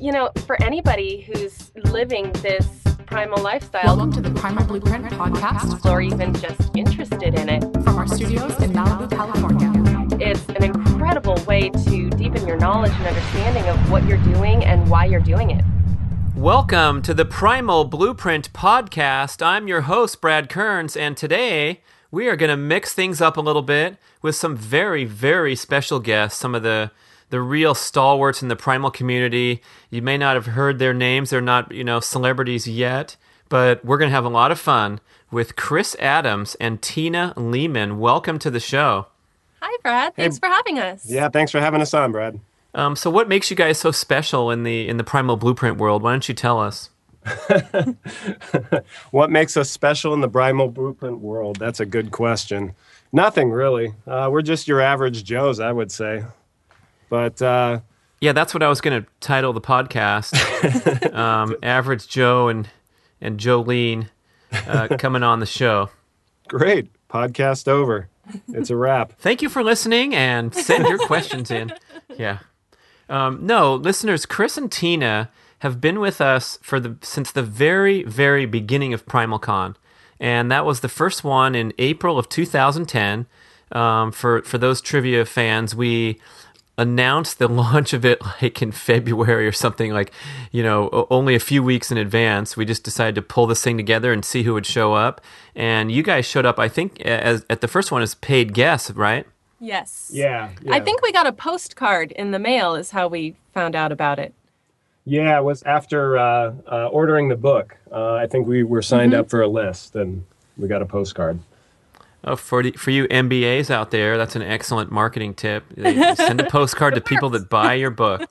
you know, for anybody who's living this primal lifestyle, Welcome to the Primal Blueprint podcast or even just interested in it, from our studios in Malibu, California. it's an incredible way to deepen your knowledge and understanding of what you're doing and why you're doing it. Welcome to the Primal Blueprint podcast. I'm your host, Brad Kearns, and today we are going to mix things up a little bit with some very, very special guests, some of the the real stalwarts in the primal community. You may not have heard their names; they're not, you know, celebrities yet, but we're going to have a lot of fun with Chris Adams and Tina Leaman. Welcome to the show. Hi, Brad. Thanks for having us. Yeah, thanks for having us on, Brad. Um, so, what makes you guys so special in the in the Primal Blueprint world? Why don't you tell us? What makes us special in the Primal Blueprint world? That's a good question. Nothing really. Uh, we're just your average Joes, I would say. But uh, Yeah, that's what I was going to title the podcast. um, Average Joe and and Jolene uh, coming on the show. great, podcast over. It's a wrap. Thank you for listening and send your questions in. Yeah. Um, no, listeners, Chris and Tina have been with us for the since the very very beginning of PrimalCon, and that was the first one in April of 2010. Um, for for those trivia fans, we announced the launch of it like in February or something like, you know, only a few weeks in advance. We just decided to pull this thing together and see who would show up. And you guys showed up, I think, as at the first one as paid guests, right? Yes. Yeah, yeah. I think we got a postcard in the mail, is how we found out about it. Yeah, it was after uh, uh, ordering the book. Uh, I think we were signed up for a list and we got a postcard. Oh, for the, for you MBAs out there, that's an excellent marketing tip. Send a postcard to people that buy your book.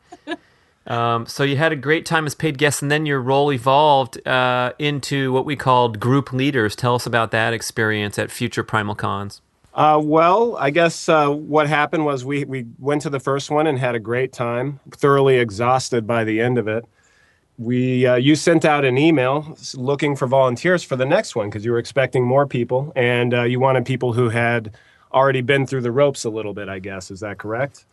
Um, so you had a great time as paid guests, and then your role evolved uh, into what we called group leaders. Tell us about that experience at future Primal Cons. Uh, well, I guess uh, what happened was we, we went to the first one and had a great time, thoroughly exhausted by the end of it. We uh, you sent out an email looking for volunteers for the next one because you were expecting more people and uh, you wanted people who had already been through the ropes a little bit. I guess is that correct?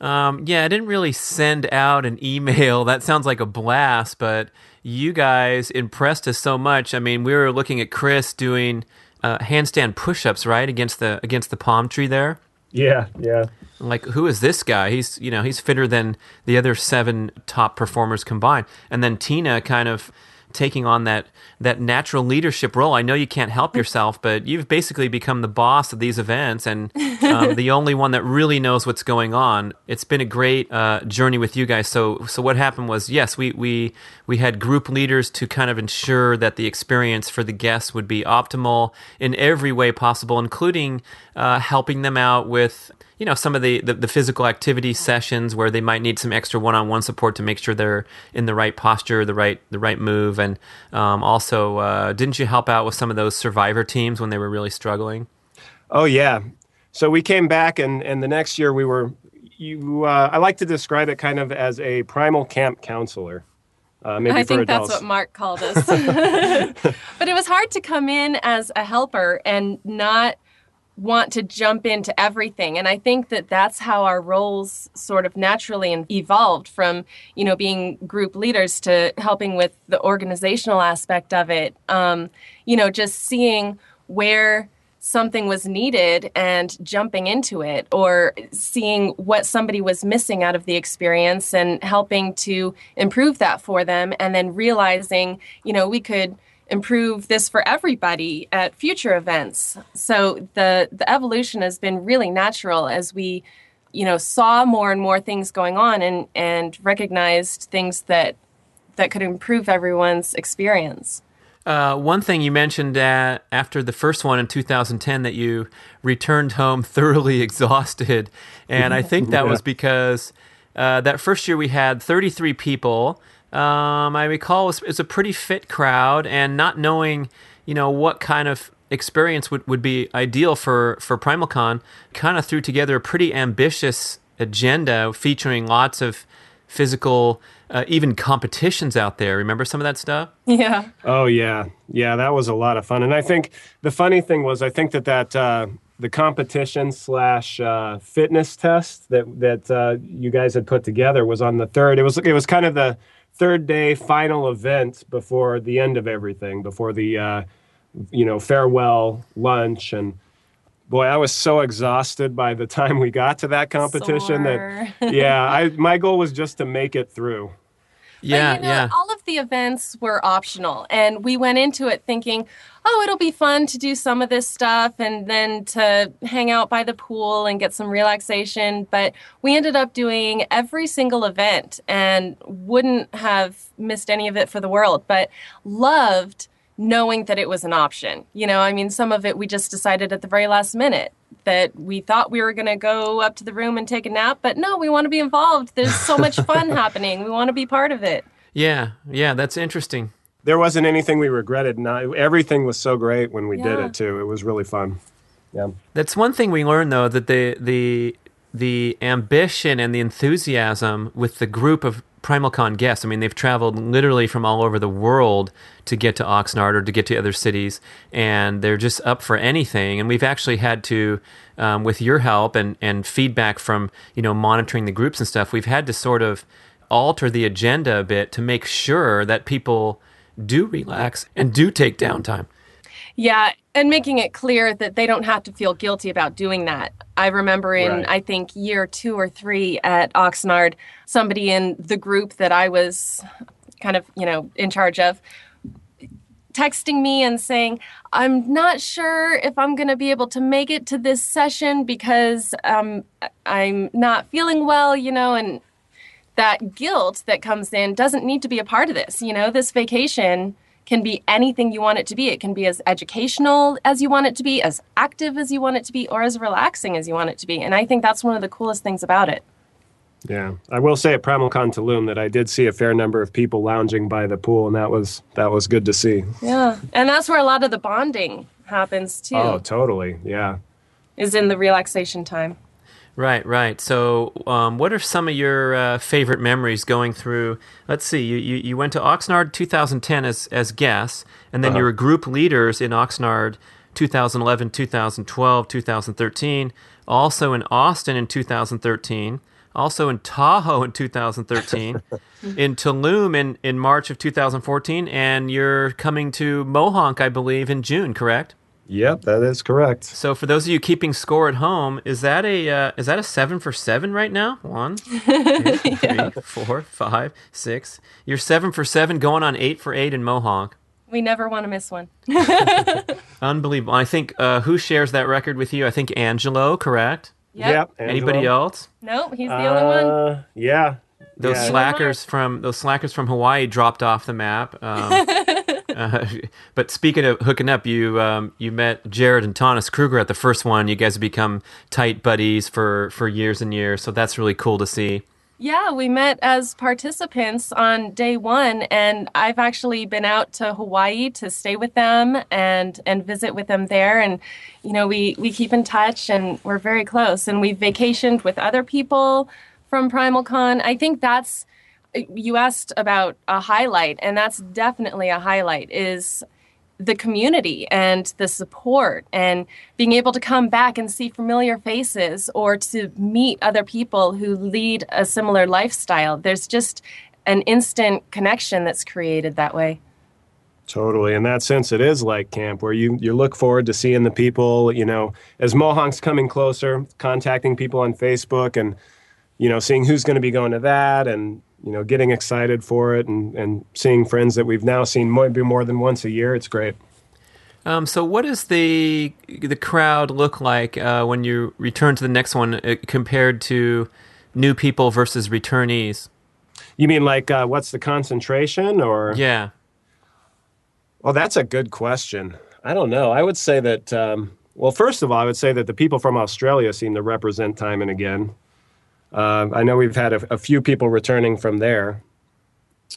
Um, yeah, I didn't really send out an email. That sounds like a blast, but you guys impressed us so much. I mean, we were looking at Chris doing uh, handstand push-ups, right, against the against the palm tree there. Yeah, yeah. Like, who is this guy? He's you know he's fitter than the other seven top performers combined. And then Tina kind of taking on that that natural leadership role. I know you can't help yourself, but you've basically become the boss of these events and um, the only one that really knows what's going on. It's been a great uh, journey with you guys. So so what happened was yes, we we we had group leaders to kind of ensure that the experience for the guests would be optimal in every way possible, including uh, helping them out with you know some of the, the, the physical activity sessions where they might need some extra one-on-one support to make sure they're in the right posture the right the right move and um, also uh, didn't you help out with some of those survivor teams when they were really struggling Oh yeah. So we came back, and and the next year we were. You, uh, I like to describe it kind of as a primal camp counselor. Uh, maybe I for think adults. that's what Mark called us. but it was hard to come in as a helper and not want to jump into everything. And I think that that's how our roles sort of naturally evolved from, you know, being group leaders to helping with the organizational aspect of it. Um, you know, just seeing where something was needed and jumping into it or seeing what somebody was missing out of the experience and helping to improve that for them and then realizing you know we could improve this for everybody at future events. So the the evolution has been really natural as we you know saw more and more things going on and and recognized things that that could improve everyone's experience. Uh, one thing you mentioned uh, after the first one in 2010 that you returned home thoroughly exhausted, and I think that was because uh, that first year we had 33 people. Um, I recall it was, a pretty fit crowd, and not knowing, you know, what kind of experience would, would be ideal for for PrimalCon, kind of threw together a pretty ambitious agenda featuring lots of physical, uh, even competitions out there. Remember some of that stuff? yeah Oh yeah, yeah, that was a lot of fun. And I think the funny thing was, I think that that uh, the competition slash uh, fitness test that that uh, you guys had put together was on the third. It was it was kind of the third day final event before the end of everything, before the uh, you know farewell lunch and. Boy, I was so exhausted by the time we got to that competition that yeah, I my goal was just to make it through. Yeah, but, you know, yeah. All of the events were optional, and we went into it thinking, "Oh, it'll be fun to do some of this stuff, and then to hang out by the pool and get some relaxation." But we ended up doing every single event, and wouldn't have missed any of it for the world. But loved knowing that it was an option. You know, I mean, some of it we just decided at the very last minute that we thought we were going to go up to the room and take a nap, but no, we want to be involved. There's so much fun happening. We want to be part of it. Yeah, yeah, that's interesting. There wasn't anything we regretted. No, everything was so great when we did it too. It was really fun. Yeah. That's one thing we learned though that the the the ambition and the enthusiasm with the group of PrimalCon guests. I mean, they've traveled literally from all over the world to get to Oxnard or to get to other cities, and they're just up for anything. And we've actually had to, um, with your help and and feedback from you know monitoring the groups and stuff, we've had to sort of alter the agenda a bit to make sure that people do relax and do take downtime. Yeah, and making it clear that they don't have to feel guilty about doing that. I remember in, Right. I think, year two or three at Oxnard, somebody in the group that I was kind of, you know, in charge of texting me and saying, I'm not sure if I'm going to be able to make it to this session because um, I'm not feeling well, you know, and that guilt that comes in doesn't need to be a part of this. You know, this vacation can be anything you want it to be. It can be as educational as you want it to be, as active as you want it to be, or as relaxing as you want it to be. And I think that's one of the coolest things about it. Yeah, I will say at PrimalCon Tulum that I did see a fair number of people lounging by the pool, and that was that was good to see. Yeah. And that's where a lot of the bonding happens too, Oh, totally. Yeah. is in the relaxation time. Right, right. So, um, what are some of your uh, favorite memories going through? Let's see. You, you, you went to Oxnard 2010 as as guests, and then you were group leaders in Oxnard 2011, 2012, 2013. Also in Austin in 2013. Also in Tahoe in 2013. in Tulum in in March of 2014, and you're coming to Mohonk, I believe, in June. Correct? Yep, that is correct. So for those of you keeping score at home, is that a uh, is that a seven for seven right now? One, two, three, four, five, six. You're seven for seven, going on eight for eight in Mohonk. We never want to miss one. Unbelievable. I think uh, who shares that record with you? I think Angelo. Correct. Yep. Anybody Angelo? else? Nope, he's the only one. Uh, yeah. Those Yeah. slackers from those slackers from Hawaii dropped off the map. Um, but speaking of hooking up, you um, you met Jared and Thomas Kruger at the first one. You guys have become tight buddies for for years and years. So that's really cool to see. Yeah, we met as participants on day one, and I've actually been out to Hawaii to stay with them and and visit with them there. And you know, we we keep in touch, and we're very close. And we've vacationed with other people from PrimalCon. I think that's you asked about a highlight, and that's definitely a highlight. Is the community and the support and being able to come back and see familiar faces or to meet other people who lead a similar lifestyle. There's just an instant connection that's created that way. Totally. In that sense, it is like camp where you, you look forward to seeing the people, you know, as Mohonk's coming closer, contacting people on Facebook and, you know, seeing who's going to be going to that and, you know, getting excited for it and, and seeing friends that we've now seen maybe more than once a year. It's great. Um, so, what does the the crowd look like uh, when you return to the next one uh, compared to new people versus returnees? You mean like uh, what's the concentration or? Yeah. Well, that's a good question. I don't know. I would say that, um, well, first of all, I would say that the people from Australia seem to represent time and again. Uh, I know we've had a, a few people returning from there.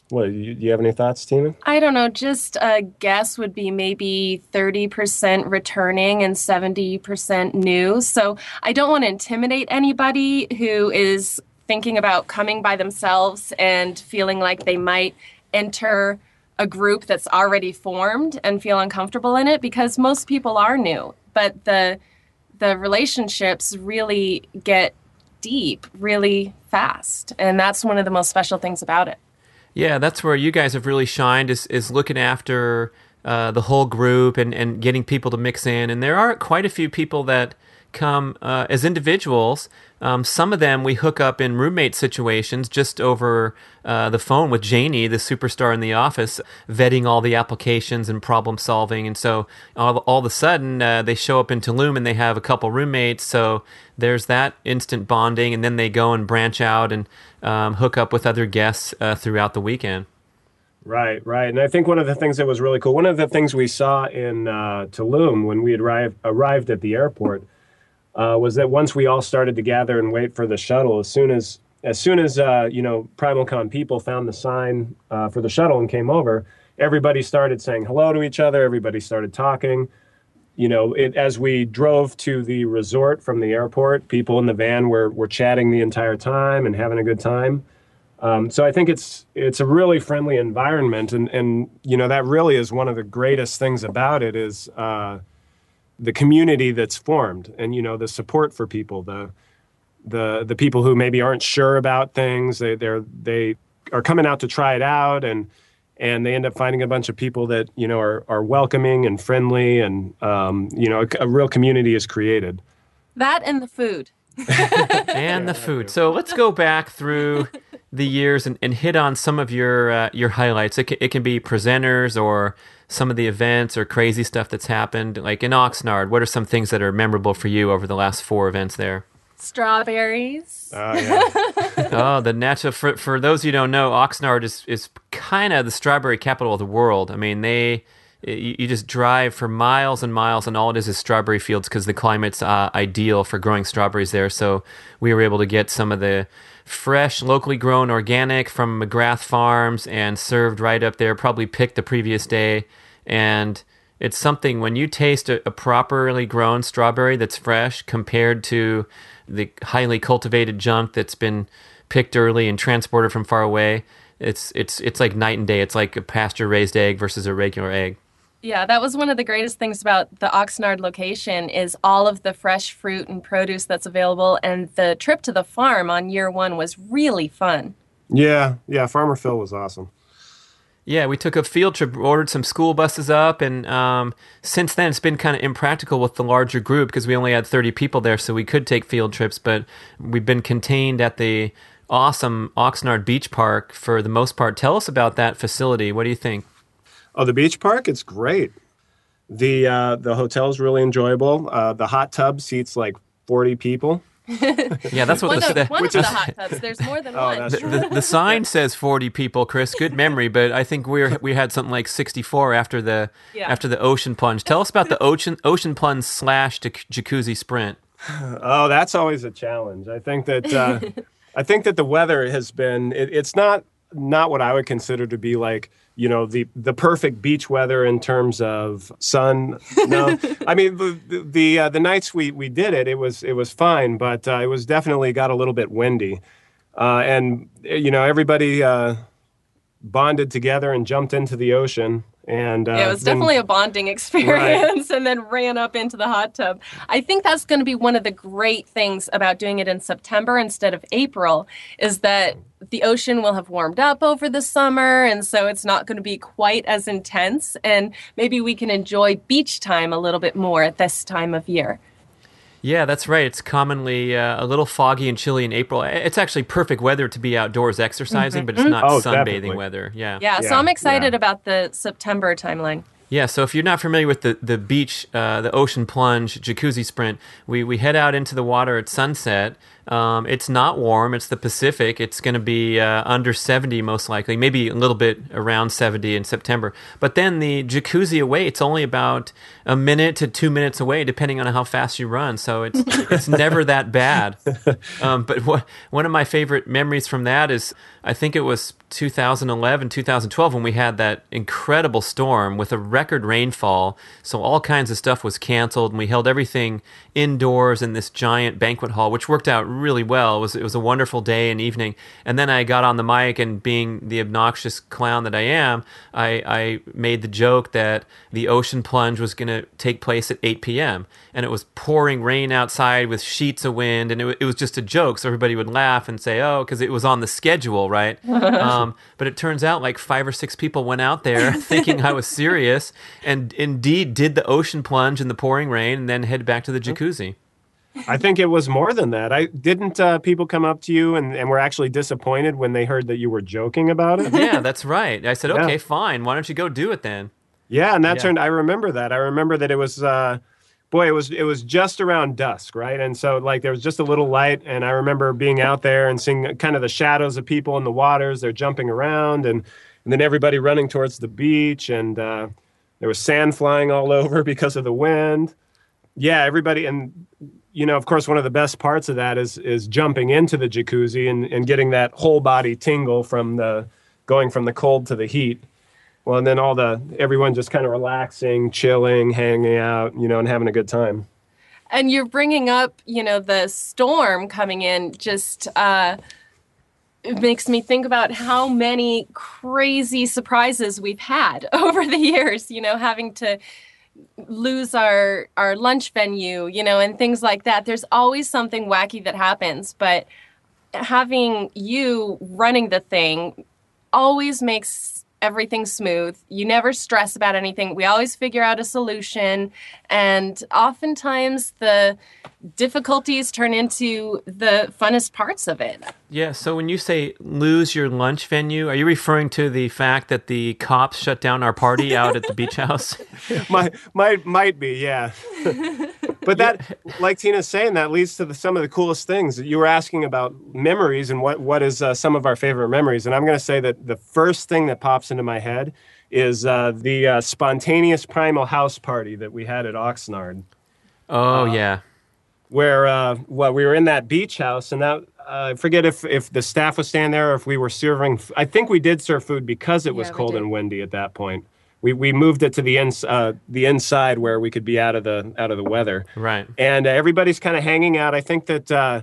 What, you, you have any thoughts, Tina? I don't know, just a guess would be maybe 30% returning and 70% new. So I don't want to intimidate anybody who is thinking about coming by themselves and feeling like they might enter a group that's already formed and feel uncomfortable in it because most people are new. But the the relationships really get deep really fast. And that's one of the most special things about it. Yeah, that's where you guys have really shined is, is looking after uh, the whole group and, and getting people to mix in. And there are quite a few people that come uh, as individuals. Um, some of them we hook up in roommate situations just over uh, the phone with Janie, the superstar in the office, vetting all the applications and problem solving. And so all, all of a sudden uh, they show up in Tulum and they have a couple roommates. So there's that instant bonding. And then they go and branch out and um, hook up with other guests uh, throughout the weekend. Right, right. And I think one of the things that was really cool, one of the things we saw in uh, Tulum when we arrived, arrived at the airport uh, was that once we all started to gather and wait for the shuttle, as soon as as soon as uh, you know PrimalCon people found the sign uh, for the shuttle and came over, everybody started saying hello to each other. Everybody started talking. You know, it, as we drove to the resort from the airport, people in the van were were chatting the entire time and having a good time. Um, so I think it's it's a really friendly environment, and and you know that really is one of the greatest things about it is uh, the community that's formed and you know the support for people the the the people who maybe aren't sure about things they they're they are coming out to try it out and and they end up finding a bunch of people that you know are are welcoming and friendly and um, you know a, a real community is created That and the food. and the food. So let's go back through the years and, and hit on some of your uh, your highlights. It can, it can be presenters or some of the events or crazy stuff that's happened. Like in Oxnard, what are some things that are memorable for you over the last four events there? Strawberries. oh yeah oh, the natural. For, for those you don't know, Oxnard is is kind of the strawberry capital of the world. I mean, they you, you just drive for miles and miles, and all it is is strawberry fields because the climate's uh, ideal for growing strawberries there. So we were able to get some of the fresh, locally grown, organic from McGrath Farms and served right up there. Probably picked the previous day, and it's something when you taste a, a properly grown strawberry that's fresh compared to the highly cultivated junk that's been picked early and transported from far away. It's it's it's like night and day. It's like a pasture raised egg versus a regular egg. Yeah, that was one of the greatest things about the Oxnard location is all of the fresh fruit and produce that's available and the trip to the farm on year 1 was really fun. yeah yeah farmer phil was awesome Yeah, we took a field trip, ordered some school buses up, and um, since then it's been kind of impractical with the larger group because we only had 30 people there, so we could take field trips, but we've been contained at the awesome Oxnard Beach Park for the most part. Tell us about that facility. What do you think? Oh, the beach park, it's great. The uh, the hotel's really enjoyable. Uh, the hot tub seats like forty people. Yeah, that's what One the, of, the, one of the hot tubs. There's more than one. that's true. the, the sign says 40 people, Chris. Good memory, but I think we are we had something like 64 after the Yeah. after the ocean plunge. Tell us about the ocean ocean plunge slash jac- jacuzzi sprint. Oh, that's always a challenge. I think that uh, I think that the weather has been. It, it's not not what I would consider to be like you know the the perfect beach weather in terms of sun. No, I mean the the the, uh, the nights we we did it, it was it was fine, but uh, it was definitely got a little bit windy, uh, and you know everybody uh, bonded together and jumped into the ocean. And uh, Yeah, it was then- definitely a bonding experience and then ran up into the hot tub. I think that's going to be one of the great things about doing it in September instead of April is that the ocean will have warmed up over the summer and so it's not going to be quite as intense and maybe we can enjoy beach time a little bit more at this time of year. Yeah, that's right. It's commonly uh, a little foggy and chilly in April. It's actually perfect weather to be outdoors exercising, but it's not Oh, sunbathing definitely. weather. Yeah. Yeah, so I'm excited yeah. about the September timeline. Yeah, so if you're not familiar with the, the beach, uh, the ocean plunge, jacuzzi sprint, we, we head out into the water at sunset. Um, it's not warm. It's the Pacific. It's going to be uh, under 70 most likely, maybe a little bit around 70 in September. But then the jacuzzi away, it's only about a minute to two minutes away, depending on how fast you run. So it's it's never that bad. Um, but what, one of my favorite memories from that is I think it was 2011, 2012 when we had that incredible storm with a record rainfall. So all kinds of stuff was canceled, and we held everything indoors in this giant banquet hall, which worked out really well. It was it was a wonderful day and evening. And then I got on the mic and being the obnoxious clown that I am, I, I made the joke that the ocean plunge was going to take place at 8 p.m. and it was pouring rain outside with sheets of wind, and it, it was just a joke, so everybody would laugh and say, "Oh," because it was on the schedule, right? um, but it turns out like five or six people went out there thinking I was serious, and indeed did the ocean plunge in the pouring rain, and then head back to the jacuzzi. I think it was more than that. I didn't uh, people come up to you and, and were actually disappointed when they heard that you were joking about it. Yeah, that's right. I said, Yeah. "Okay, fine. Why don't you go do it then?" Yeah, and that Yeah. turned. I remember that. I remember that it was. Uh, boy, it was it was just around dusk, right? And so like there was just a little light, and I remember being out there and seeing kind of the shadows of people in the waters. They're jumping around, and and then everybody running towards the beach, and uh, there was sand flying all over because of the wind. Yeah, everybody, and you know, of course, one of the best parts of that is is jumping into the jacuzzi and, and getting that whole body tingle from the going from the cold to the heat. Well, and then all the everyone just kind of relaxing, chilling, hanging out, you know, and having a good time. And you're bringing up, you know, the storm coming in just uh, it makes me think about how many crazy surprises we've had over the years, you know, having to lose our our lunch venue, you know, and things like that. There's always something wacky that happens, but having you running the thing always makes everything smooth. You never stress about anything. We always figure out a solution. And oftentimes the difficulties turn into the funnest parts of it. Yeah. So when you say lose your lunch venue, are you referring to the fact that the cops shut down our party out at the beach house? might might might be, yeah. but that, like Tina's saying, that leads to the, some of the coolest things. You were asking about memories and what what is uh, some of our favorite memories, and I'm going to say that the first thing that pops into my head is uh, the uh, spontaneous primal house party that we had at Oxnard. Oh yeah. where uh, well we were in that beach house and that uh, I forget if if the staff was standing there or if we were serving. f- I think we did serve food because it was Yeah, cold and windy at that point. We we moved it to the ins uh, the inside where we could be out of the out of the weather. Right. And uh, everybody's kind of hanging out. I think that. Uh,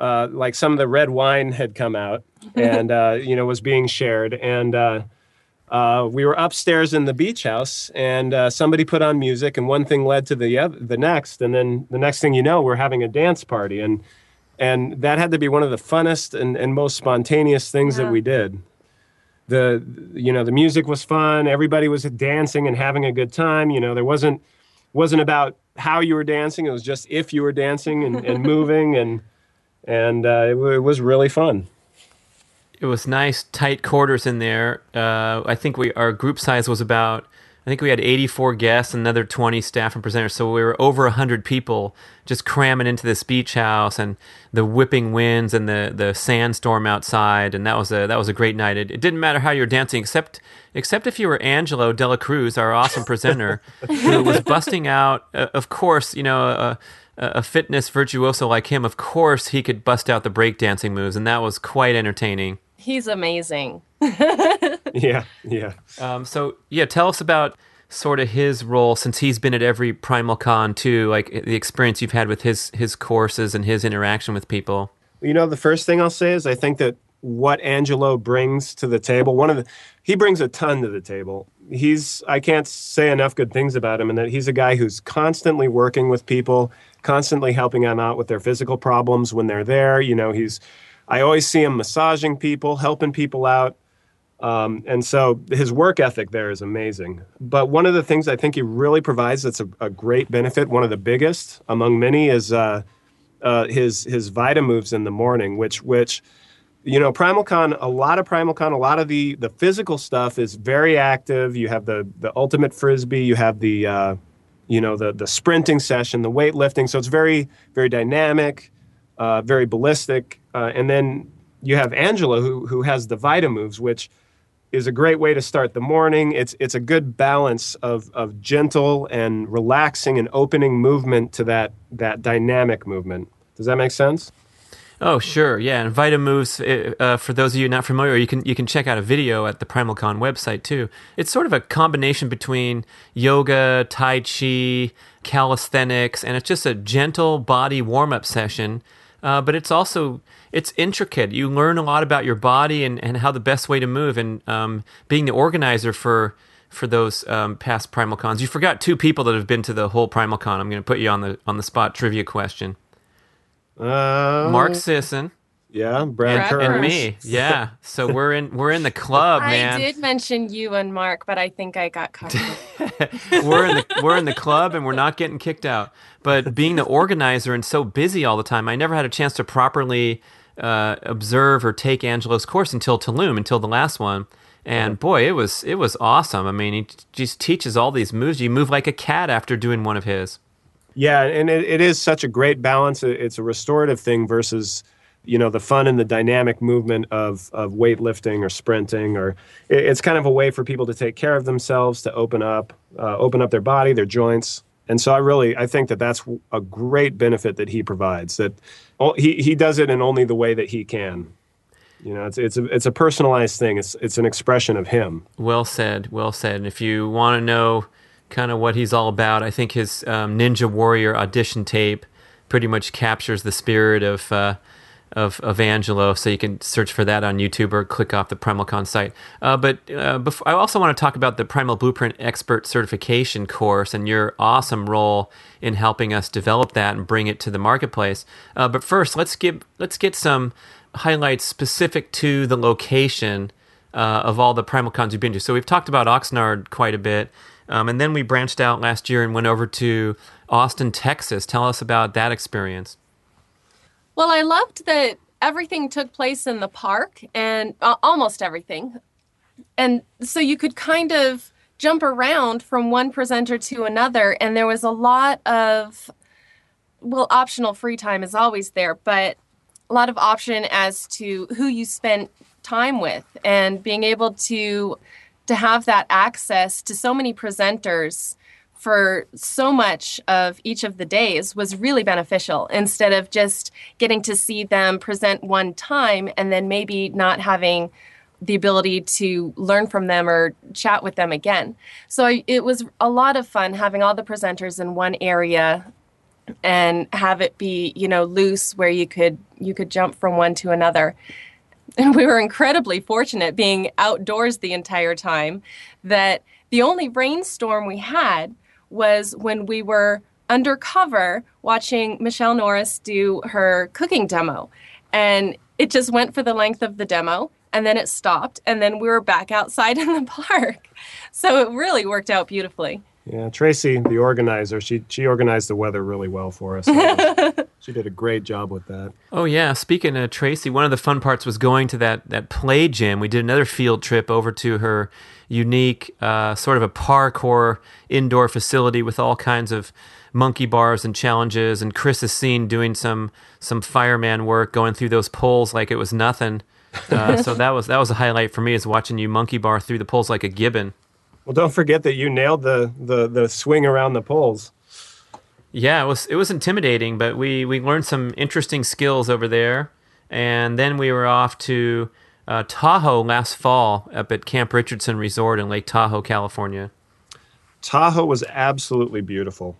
uh, like some of the red wine had come out and uh, you know was being shared and uh, uh, we were upstairs in the beach house and uh, somebody put on music and one thing led to the other, the next and then the next thing you know we're having a dance party and and that had to be one of the funnest and, and most spontaneous things Yeah. that we did the you know the music was fun everybody was dancing and having a good time you know there wasn't wasn't about how you were dancing it was just if you were dancing and, and moving and and uh, it, it was really fun It was nice, tight quarters in there. Uh, I think we our group size was about. I think we had 84 guests, another 20 staff and presenters. So we were over 100 people just cramming into this beach house, and the whipping winds and the, the sandstorm outside, and that was a that was a great night. It, it didn't matter how you were dancing, except except if you were Angelo Dela Cruz, our awesome presenter, who was busting out. Uh, of course, you know. Uh, a fitness virtuoso like him, of course, he could bust out the breakdancing moves, and that was quite entertaining. He's amazing. yeah yeah Um, so yeah, tell us about sort of his role since he's been at every Primal Con too, like the experience you've had with his his courses and his interaction with people. You know, the first thing I'll say is I think that what Angelo brings to the table, one of the, he brings a ton to the table. He's, I can't say enough good things about him, and that he's a guy who's constantly working with people, constantly helping them out with their physical problems when they're there. You know, he's, I always see him massaging people, helping people out. Um, and so his work ethic there is amazing. But one of the things I think he really provides that's a, a great benefit, one of the biggest among many, is uh, uh, his his VitaMoves in the morning, which which you know PrimalCon, a lot of PrimalCon, a lot of the the physical stuff is very active. You have the the ultimate frisbee, you have the uh, you know the the sprinting session, the weightlifting. So it's very very dynamic, uh, very ballistic, uh, and then you have Angelo who who has the VitaMoves, which is a great way to start the morning. It's it's a good balance of of gentle and relaxing and opening movement to that that dynamic movement. Does that make sense? Oh sure, yeah. And VitaMoves. uh, Uh, for those of you not familiar, you can you can check out a video at the PrimalCon website too. It's sort of a combination between yoga, tai chi, calisthenics, and it's just a gentle body warm up session. Uh, but it's also it's intricate. You learn a lot about your body and, and how the best way to move. And um, being the organizer for for those um, past Primal Cons, you forgot two people that have been to the whole Primal Con. I'm going to put you on the on the spot trivia question. Uh, Mark Sisson Yeah, Brad, Brad Kearns. and me. Yeah, so we're in we're in the club, man. I did mention you and Mark, but I think I got covered. we're in the we're in the club and we're not getting kicked out. But being the organizer and so busy all the time, I never had a chance to properly uh, observe or take Angelo's course until Tulum, until the last one. And boy, it was it was awesome. I mean, he just teaches all these moves. You move like a cat after doing one of his. Yeah, and it, it is such a great balance. It's a restorative thing versus, you know, the fun and the dynamic movement of of weightlifting or sprinting, or it, it's kind of a way for people to take care of themselves, to open up, uh, open up their body, their joints. And so I really I think that that's a great benefit that he provides. That he he does it in only the way that he can. You know, it's it's a it's a personalized thing. It's it's an expression of him. Well said, well said. And if you want to know kind of what he's all about, I think his um, Ninja Warrior audition tape pretty much captures the spirit of uh, of of Angelo. So you can search for that on YouTube or click off the PrimalCon site. Uh, but uh, before, I also want to talk about the Primal Blueprint Expert Certification course and your awesome role in helping us develop that and bring it to the marketplace. Uh, but first, let's give let's get some highlights specific to the location uh, of all the primal cons you've been to. So we've talked about Oxnard quite a bit, um, and then we branched out last year and went over to Austin, Texas. Tell us about that experience. Well, I loved that everything took place in the park and uh, almost everything. And so you could kind of jump around from one presenter to another. And there was a lot of, well, optional free time is always there, but a lot of option as to who you spent time with and being able to to have that access to so many presenters for so much of each of the days was really beneficial instead of just getting to see them present one time and then maybe not having the ability to learn from them or chat with them again. So I, it was a lot of fun having all the presenters in one area and have it be, you know, loose where you could you could jump from one to another. And we were incredibly fortunate being outdoors the entire time that the only rainstorm we had was when we were undercover watching Michelle Norris do her cooking demo. And it just went for the length of the demo and then it stopped and then we were back outside in the park. So it really worked out beautifully. Yeah, Tracy, the organizer, she she organized the weather really well for us. she did a great job with that. Oh yeah, speaking of Tracy, one of the fun parts was going to that that play gym. We did another field trip over to her unique uh, sort of a parkour indoor facility with all kinds of monkey bars and challenges. And Chris is seen doing some some fireman work, going through those poles like it was nothing. Uh, so that was that was a highlight for me is watching you monkey bar through the poles like a gibbon. Well, don't forget that you nailed the the the swing around the poles. Yeah, it was it was intimidating, but we we learned some interesting skills over there, and then we were off to uh, Tahoe last fall up at Camp Richardson Resort in Lake Tahoe, California. Tahoe was absolutely beautiful.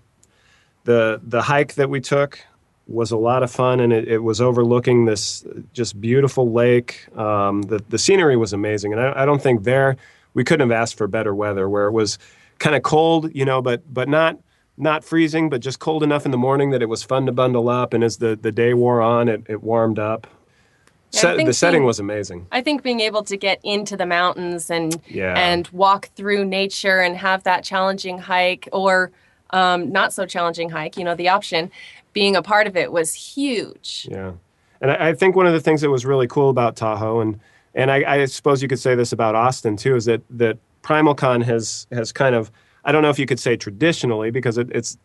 the The hike that we took was a lot of fun, and it, it was overlooking this just beautiful lake. Um, the the scenery was amazing, and I, I don't think there we couldn't have asked for better weather. Where it was kind of cold, you know, but but not not freezing, but just cold enough in the morning that it was fun to bundle up, and as the the day wore on, it, it warmed up. Yeah, I Set, the setting being- was amazing. I think being able to get into the mountains and Yeah. and walk through nature and have that challenging hike or um, not so challenging hike, you know, the option, being a part of it was huge. Yeah, and I, I think one of the things that was really cool about Tahoe, and and I, I suppose you could say this about Austin too, is that that PrimalCon has has kind of I don't know if you could say traditionally because it, it's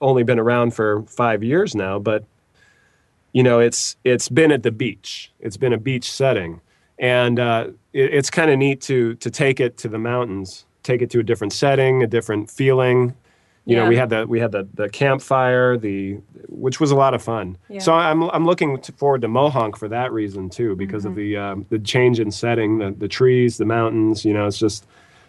only been around for five years now, but you know it's it's been at the beach. It's been a beach setting, and uh, it, it's kind of neat to to take it to the mountains, take it to a different setting, a different feeling. You know, we had the we had the the campfire, the which was a lot of fun. Yeah. So I'm I'm looking forward to Mohonk for that reason too, because of the um, the change in setting, the the trees, the mountains. You know, it's just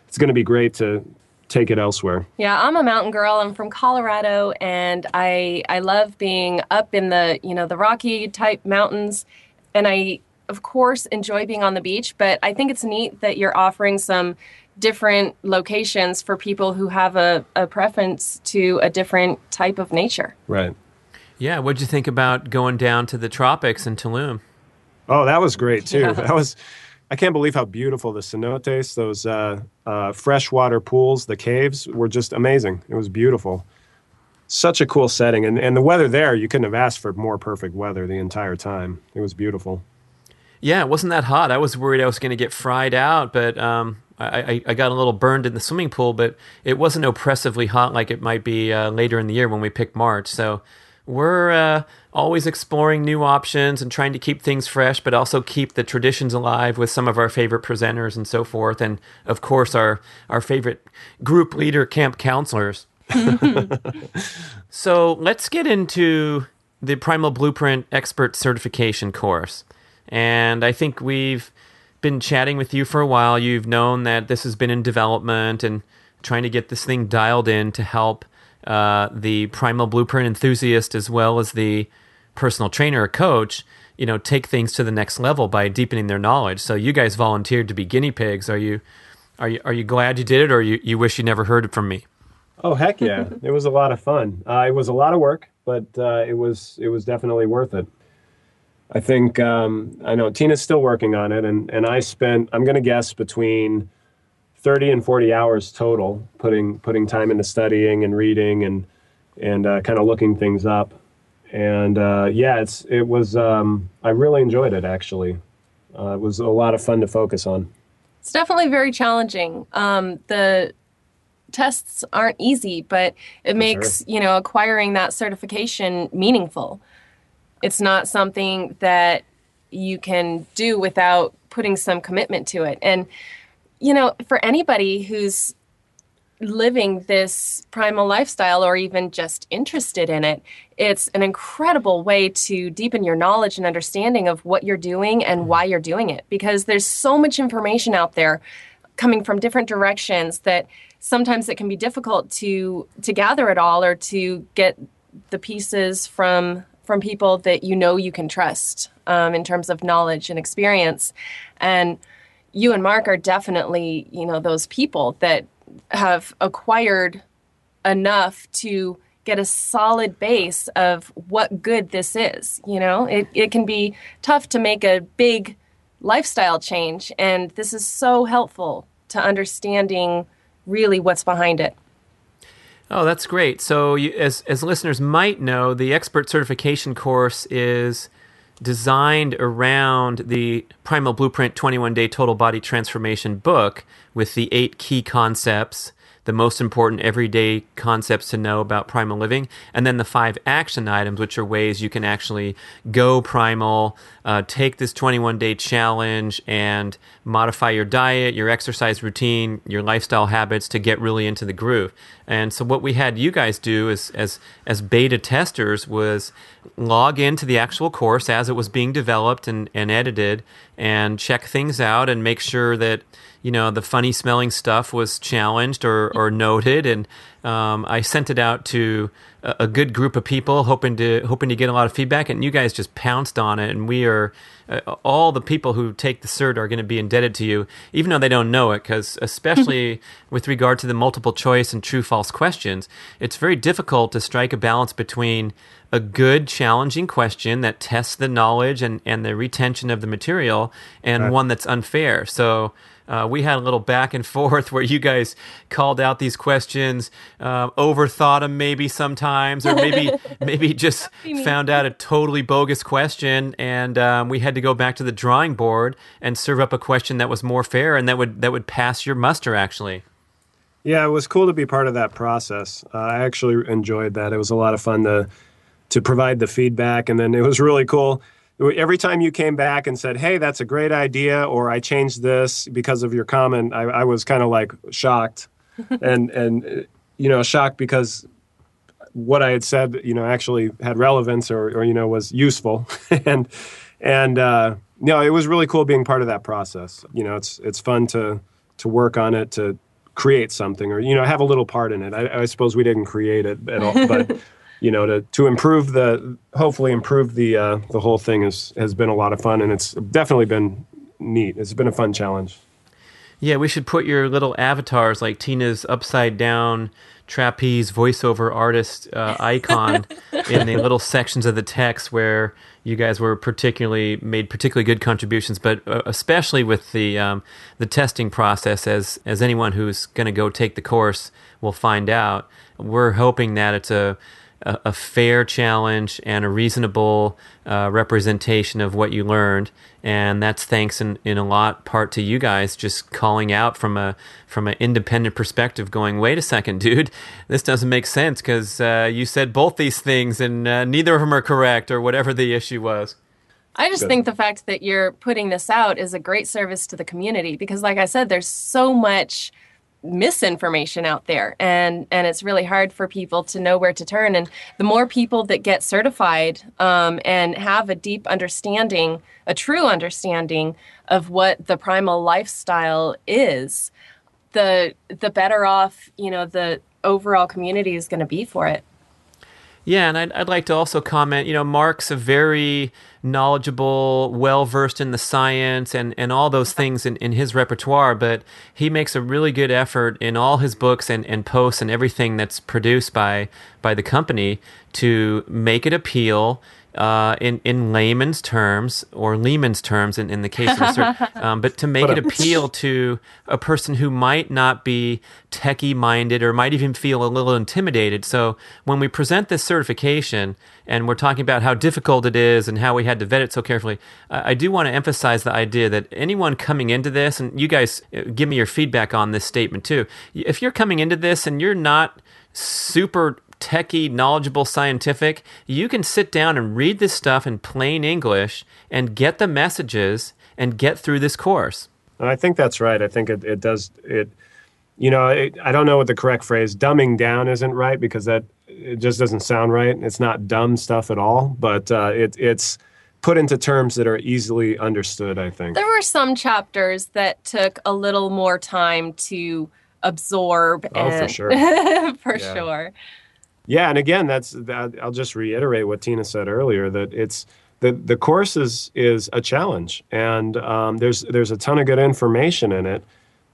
it's going to be great to take it elsewhere. Yeah, I'm a mountain girl. I'm from Colorado, and I I love being up in the you know the rocky type mountains, and I of course enjoy being on the beach. But I think it's neat that you're offering some different locations for people who have a, a preference to a different type of nature. Right. Yeah, what'd you think about going down to the tropics in Tulum? Oh, that was great too. That was. I can't believe how beautiful the cenotes, those uh, uh, freshwater pools, the caves were just amazing. It was beautiful. Such a cool setting, and and the weather there, you couldn't have asked for more perfect weather the entire time. It was beautiful. Yeah, it wasn't that hot. I was worried I was going to get fried out, but um, I, I, got a little burned in the swimming pool. But it wasn't oppressively hot like it might be uh, later in the year when we pick March. So we're uh, always exploring new options and trying to keep things fresh, but also keep the traditions alive with some of our favorite presenters and so forth. And of course, our, our favorite group leader, camp counselors. so let's get into the Primal Blueprint Expert Certification course. And I think we've been chatting with you for a while. You've known that this has been in development and trying to get this thing dialed in to help uh, the Primal Blueprint enthusiast as well as the personal trainer or coach, you know, take things to the next level by deepening their knowledge. So you guys volunteered to be guinea pigs. Are you are you are you glad you did it, or you, you wish you never heard it from me? Oh heck yeah! it was a lot of fun. Uh, it was a lot of work, but uh, it was it was definitely worth it. I think um, I know Tina's still working on it, and and I spent I'm going to guess between 30 and 40 hours total putting putting time into studying and reading and and uh, kind of looking things up. And uh, yeah it's it was um, i really enjoyed it actually. Uh, it was a lot of fun to focus on. It's definitely very challenging. Um, the tests aren't easy but it makes sure. you know acquiring that certification meaningful it's not something that you can do without putting some commitment to it. And you know, for anybody who's living this primal lifestyle or even just interested in it, it's an incredible way to deepen your knowledge and understanding of what you're doing and why you're doing it. Because there's so much information out there coming from different directions that sometimes it can be difficult to to gather it all or to get the pieces from from people that you know you can trust um, in terms of knowledge and experience and you and Mark are definitely, you know, those people that have acquired enough to get a solid base of what good this is. You know, it, it can be tough to make a big lifestyle change, and this is so helpful to understanding really what's behind it. Oh, that's great. So, you, as as listeners might know, the expert certification course is designed around the Primal Blueprint 21 Day Total Body Transformation book with the eight key concepts the most important everyday concepts to know about primal living, and then the five action items, which are ways you can actually go primal, uh, take this 21 day challenge, and modify your diet, your exercise routine, your lifestyle habits to get really into the groove. And so, what we had you guys do is, as as beta testers was log into the actual course as it was being developed and, and edited, and check things out and make sure that you know the funny smelling stuff was challenged or, or noted. And um, I sent it out to a, a, good group of people hoping to hoping to get a lot of feedback. And you guys just pounced on it. And we are uh, all the people who take the cert are going to be indebted to you even though they don't know it. Because especially with regard to the multiple choice and true false questions it's very difficult to strike a balance between a good challenging question that tests the knowledge and, and the retention of the material and right. one that's unfair. So uh, we had a little back and forth where you guys called out these questions, uh, overthought them maybe sometimes, or maybe maybe just found out a totally bogus question, and um, we had to go back to the drawing board and serve up a question that was more fair and that would that would pass your muster actually. Yeah, it was cool to be part of that process. Uh, I actually enjoyed that. It was a lot of fun to to provide the feedback, and then it was really cool every time you came back and said, "Hey, that's a great idea," or "I changed this because of your comment," I, I was kind of like shocked, and and you know shocked because what I had said, you know, actually had relevance or, or you know was useful, and and uh, you know it was really cool being part of that process. You know, it's it's fun to to work on it to create something or you know have a little part in it. I, I suppose we didn't create it at all, but you know to to improve the hopefully improve the uh, the whole thing has has been a lot of fun and it's definitely been neat. It's been a fun challenge. Yeah, we should put your little avatars like Tina's upside down trapeze voiceover artist uh, icon in the little sections of the text where you guys were particularly made particularly good contributions, but uh, especially with the um, the testing process, as as anyone who's going to go take the course will find out. We're hoping that it's a a, a fair challenge and a reasonable uh, representation of what you learned, and that's thanks in, in a lot part to you guys just calling out from a from an independent perspective, going, "Wait a second, dude, this doesn't make sense because uh, you said both these things and uh, neither of them are correct, or whatever the issue was." I just Good. think the fact that you're putting this out is a great service to the community because, like I said, there's so much misinformation out there. And and it's really hard for people to know where to turn. And the more people that get certified um, and have a deep understanding a true understanding of what the primal lifestyle is the the better off you know the overall community is going to be for it Yeah, and I'd, I'd like to also comment. You know, Mark's a very knowledgeable, well versed in the science and, and all those things in, in his repertoire, but he makes a really good effort in all his books and, and posts and everything that's produced by by the company to make it appeal uh, in in layman's terms or Leaman's terms in, in the case of a certain, um, but to make it appeal to a person who might not be techie minded or might even feel a little intimidated. So when we present this certification and we're talking about how difficult it is and how we had to vet it so carefully, I I do want to emphasize the idea that anyone coming into this, and you guys uh, give me your feedback on this statement too. If you're coming into this and you're not super techie, knowledgeable, scientific, you can sit down and read this stuff in plain English and get the messages and get through this course. I think that's right. I think it, it does it. You know, it, I don't know what the correct phrase. Dumbing down isn't right because that it just doesn't sound right. It's not dumb stuff at all, but uh, it, it's put into terms that are easily understood. I think. There were some chapters that took a little more time to absorb. Oh, for and- sure. for Yeah. sure. Yeah, and again, that's that. I'll just reiterate what Tina said earlier that it's the the course is is a challenge, and um, there's there's a ton of good information in it,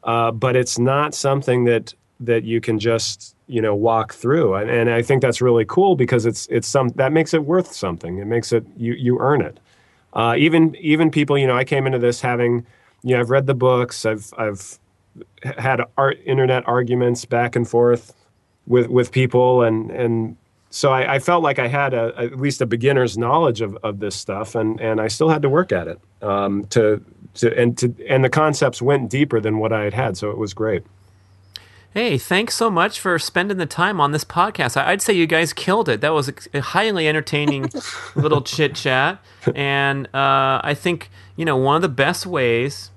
uh, but it's not something that that you can just you know walk through, and, and I think that's really cool because it's it's some that makes it worth something. It makes it you you earn it. Uh, even even people, you know, I came into this having, you know, I've read the books, I've I've had art internet arguments back and forth with with people and and so I, I felt like I had a, at least a beginner's knowledge of, of this stuff and, and I still had to work at it um, to to and to and the concepts went deeper than what I had had so it was great. Hey, thanks so much for spending the time on this podcast. I'd say you guys killed it. That was a a highly entertaining little chit chat. And uh, I think, you know, one of the best ways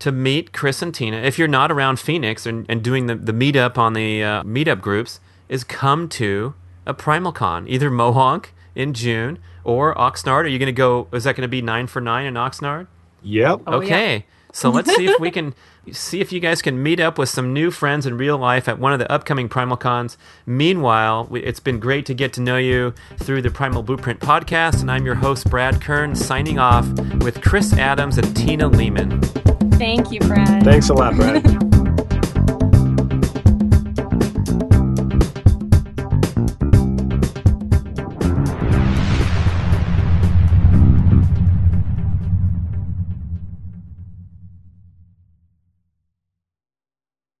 to meet Chris and Tina, if you're not around Phoenix and, and doing the, the meetup on the uh, meetup groups, is come to a PrimalCon, either Mohonk in June or Oxnard. Are you going to go? Is that going to be nine for nine in Oxnard? Yep. Oh, yeah. okay. So let's see if we can see if you guys can meet up with some new friends in real life at one of the upcoming PrimalCons. Meanwhile, we, it's been great to get to know you through the Primal Blueprint podcast, and I'm your host, Brad Kearns, signing off with Chris Adams and Tina Leaman. Thank you, Brad. Thanks a lot, Brad.